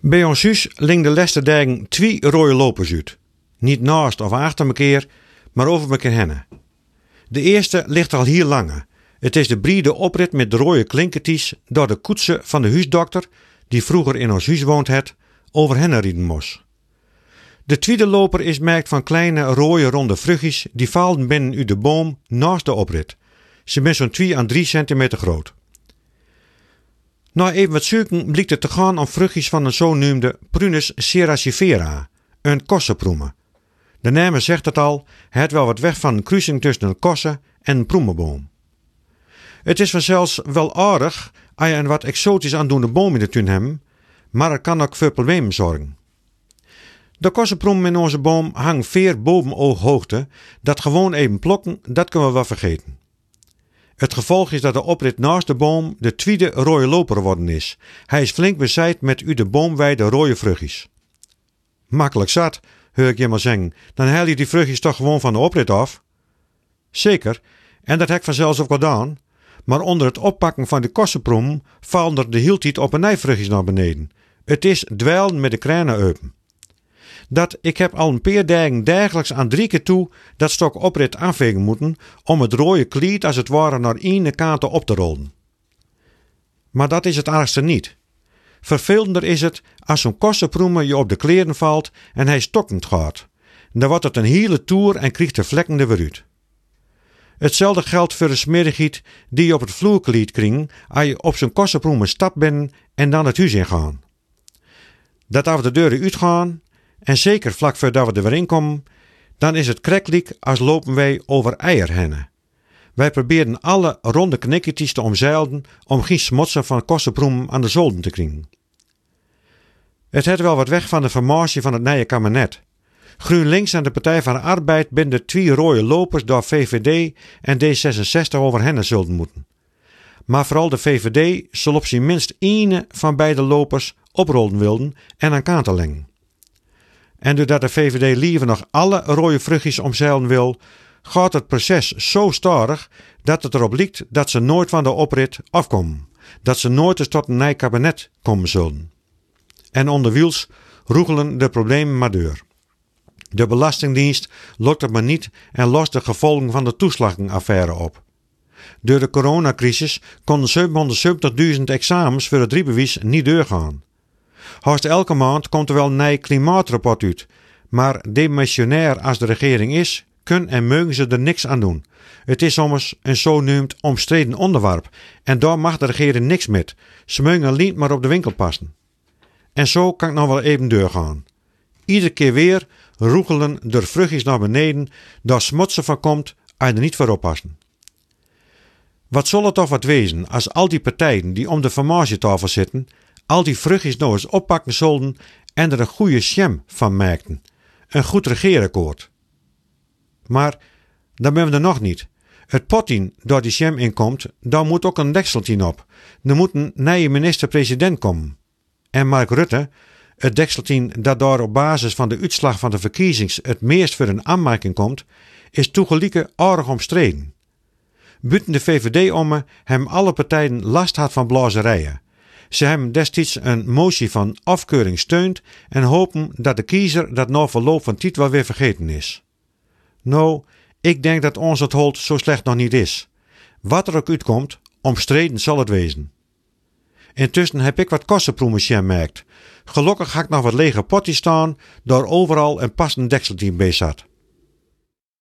Bij ons huis ling de laatste twee rode lopers uit. Niet naast of achter elkaar, maar over elkaar heen. De eerste ligt al hier langer. Het is de brede oprit met de rode klinkertjes door de koetsen van de huisdokter, die vroeger in ons huis woont het, over hen rieden moest. De tweede loper is merkt van kleine rode ronde vruchtjes die vallen binnen uit de boom naast de oprit. Ze zijn zo'n 2 à 3 centimeter groot. Na even wat zoeken blijkt het te gaan om vruchtjes van een zogenoemde Prunus serracifera, een kossenproeme. De naam zegt het al, het wel wat weg van een kruising tussen een kossen en een proemeboom. Het is vanzelfs wel aardig als je een wat exotisch aandoende boom in de tuin hebt, maar het kan ook voor problemen zorgen. De kossenproem in onze boom hangt veer boven ooghoogte, dat gewoon even plokken, dat kunnen we wel vergeten. Het gevolg is dat de oprit naast de boom de tweede rode loper geworden is. Hij is flink bezaaid met u de boomwijde rode vruchtjes. Makkelijk zat, hoor ik je maar zeggen. Dan haal je die vruchtjes toch gewoon van de oprit af? Zeker, en dat heb ik vanzelfs ook gedaan. Maar onder het oppakken van de kossenproem vallen er de hieltiet op een nijvruchtjes naar beneden. Het is dweilen met de kranen open dat ik heb al een paar dagen dagelijks aan drie keer toe dat stok oprit afvegen moeten om het rode klied als het ware naar ene kant op te rollen. Maar dat is het ergste niet. Vervelender is het als zo'n kossenproeme je op de kleren valt en hij stokkend gaat. Dan wordt het een hele toer en krijgt de vlekken er weer uit. Hetzelfde geldt voor de smerigheid die je op het vloerklied kring als je op zo'n kossenproeme stap bent en dan het huis ingaan. Dat af de deuren uitgaan en zeker vlak voordat we er weer in komen, dan is het krekliek als lopen wij over eierhennen. Wij proberen alle ronde knikketjes te omzeilen om geen smotsen van kossenbroem aan de zolden te krijgen. Het heeft wel wat weg van de formatie van het nieuwe kabinet. GroenLinks en de Partij van de Arbeid binden twee rode lopers door VVD en D66 over hen zullen moeten. Maar vooral de VVD zal op zijn minst één van beide lopers oprollen wilden en aan lengen. En doordat de VVD liever nog alle rode vruchtjes omzeilen wil, gaat het proces zo starig dat het erop lijkt dat ze nooit van de oprit afkomen. Dat ze nooit eens tot een nieuw kabinet komen zullen. En onder wiels roegelen de problemen maar deur. De Belastingdienst lukt het maar niet en lost de gevolgen van de toeslagenaffaire op. Door de coronacrisis konden 770.000 examens voor het driebewijs niet doorgaan. Haast elke maand komt er wel een nieuw klimaatrapport uit. Maar demissionair als de regering is, kunnen en mogen ze er niks aan doen. Het is soms een zo noemd omstreden onderwerp en daar mag de regering niks met. Ze mogen alleen maar op de winkel passen. En zo kan ik nog wel even doorgaan. Iedere keer weer roegelen de vruchtjes naar beneden, daar smotsen van komt je er niet voor oppassen. Wat zal het toch wat wezen als al die partijen die om de formatietafel zitten al die vruchtjes nou eens oppakken zullen en er een goede sjem van maakten. Een goed regeerakkoord. Maar dan ben we er nog niet. Het potien door die sjem inkomt, dan moet ook een dekseltien op. Er moet een nieuwe minister-president komen. En Mark Rutte, het dekseltien dat daar op basis van de uitslag van de verkiezings het meest voor een aanmerking komt, is toegelieke aardig omstreden. Buiten de VVD om hem alle partijen last had van blazerijen. Ze hebben destijds een motie van afkeuring steunt en hopen dat de kiezer dat na verloop van tijd wel weer vergeten is. Nou, ik denk dat ons het hold zo slecht nog niet is. Wat er ook uitkomt, omstreden zal het wezen. Intussen heb ik wat kossenproemes gemerkt. Gelukkig had ik nog wat lege potjes staan, door overal een passend dekseltje bij zat.